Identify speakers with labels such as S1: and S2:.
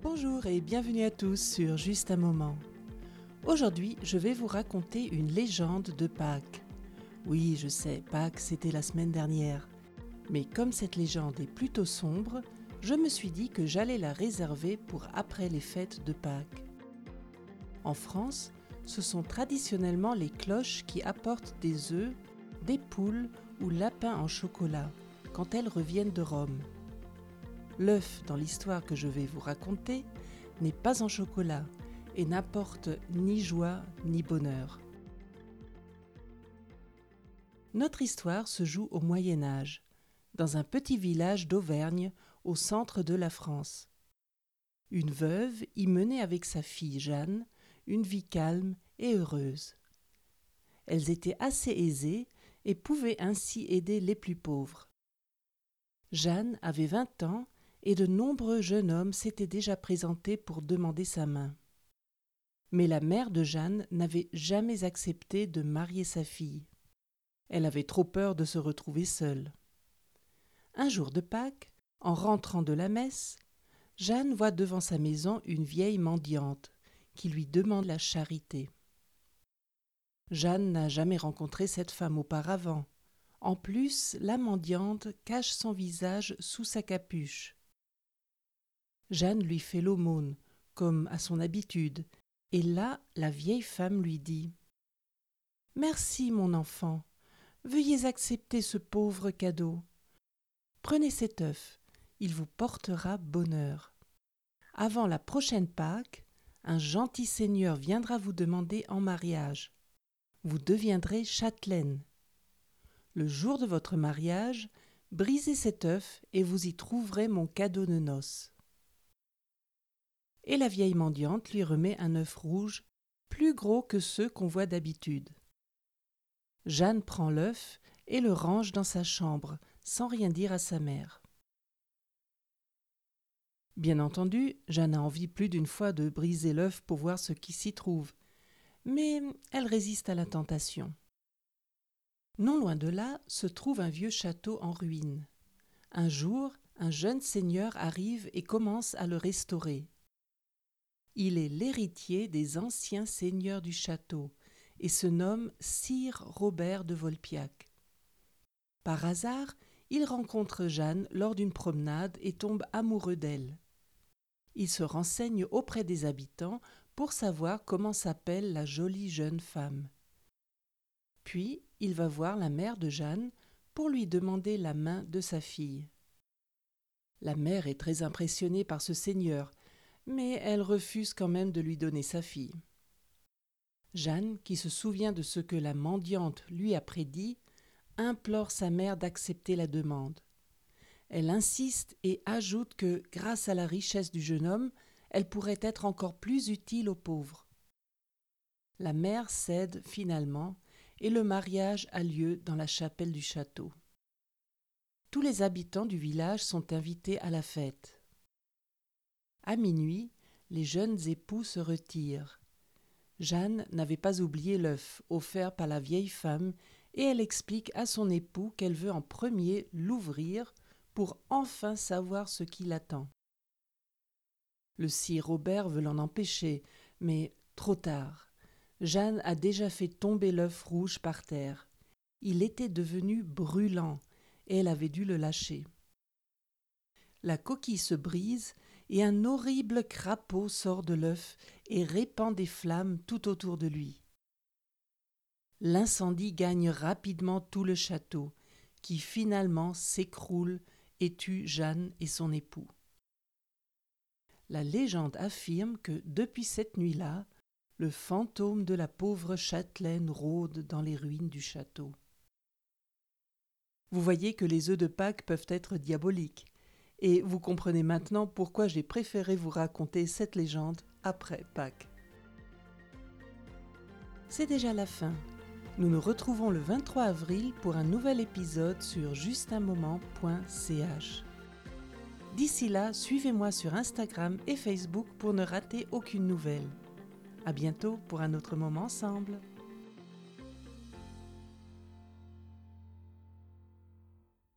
S1: Bonjour et bienvenue à tous sur Juste un moment. Aujourd'hui, je vais vous raconter une légende de Pâques. Oui, je sais, Pâques, c'était la semaine dernière. Mais comme cette légende est plutôt sombre, je me suis dit que j'allais la réserver pour après les fêtes de Pâques. En France, ce sont traditionnellement les cloches qui apportent des œufs, des poules ou lapins en chocolat quand elles reviennent de Rome. L'œuf dans l'histoire que je vais vous raconter n'est pas en chocolat et n'apporte ni joie ni bonheur. Notre histoire se joue au Moyen Âge, dans un petit village d'Auvergne au centre de la France. Une veuve y menait avec sa fille Jeanne une vie calme et heureuse. Elles étaient assez aisées et pouvaient ainsi aider les plus pauvres. Jeanne avait vingt ans et de nombreux jeunes hommes s'étaient déjà présentés pour demander sa main. Mais la mère de Jeanne n'avait jamais accepté de marier sa fille. Elle avait trop peur de se retrouver seule. Un jour de Pâques, en rentrant de la messe, Jeanne voit devant sa maison une vieille mendiante qui lui demande la charité. Jeanne n'a jamais rencontré cette femme auparavant. En plus, la mendiante cache son visage sous sa capuche. Jeanne lui fait l'aumône, comme à son habitude, et là la vieille femme lui dit Merci, mon enfant, veuillez accepter ce pauvre cadeau. Prenez cet œuf, il vous portera bonheur. Avant la prochaine Pâque, un gentil seigneur viendra vous demander en mariage. Vous deviendrez châtelaine. Le jour de votre mariage, brisez cet œuf et vous y trouverez mon cadeau de noces et la vieille mendiante lui remet un œuf rouge plus gros que ceux qu'on voit d'habitude. Jeanne prend l'œuf et le range dans sa chambre, sans rien dire à sa mère. Bien entendu, Jeanne a envie plus d'une fois de briser l'œuf pour voir ce qui s'y trouve, mais elle résiste à la tentation. Non loin de là se trouve un vieux château en ruine. Un jour, un jeune seigneur arrive et commence à le restaurer. Il est l'héritier des anciens seigneurs du château et se nomme Sire Robert de Volpiac. Par hasard, il rencontre Jeanne lors d'une promenade et tombe amoureux d'elle. Il se renseigne auprès des habitants pour savoir comment s'appelle la jolie jeune femme. Puis il va voir la mère de Jeanne pour lui demander la main de sa fille. La mère est très impressionnée par ce seigneur mais elle refuse quand même de lui donner sa fille. Jeanne, qui se souvient de ce que la mendiante lui a prédit, implore sa mère d'accepter la demande. Elle insiste et ajoute que, grâce à la richesse du jeune homme, elle pourrait être encore plus utile aux pauvres. La mère cède finalement et le mariage a lieu dans la chapelle du château. Tous les habitants du village sont invités à la fête. À minuit, les jeunes époux se retirent. Jeanne n'avait pas oublié l'œuf offert par la vieille femme et elle explique à son époux qu'elle veut en premier l'ouvrir pour enfin savoir ce qui l'attend. Le sire Robert veut l'en empêcher, mais trop tard. Jeanne a déjà fait tomber l'œuf rouge par terre. Il était devenu brûlant et elle avait dû le lâcher. La coquille se brise et un horrible crapaud sort de l'œuf et répand des flammes tout autour de lui. L'incendie gagne rapidement tout le château, qui finalement s'écroule et tue Jeanne et son époux. La légende affirme que depuis cette nuit-là, le fantôme de la pauvre châtelaine rôde dans les ruines du château. Vous voyez que les œufs de Pâques peuvent être diaboliques, et vous comprenez maintenant pourquoi j'ai préféré vous raconter cette légende après Pâques. C'est déjà la fin. Nous nous retrouvons le 23 avril pour un nouvel épisode sur justunmoment.ch. D'ici là, suivez-moi sur Instagram et Facebook pour ne rater aucune nouvelle. À bientôt pour un autre moment ensemble.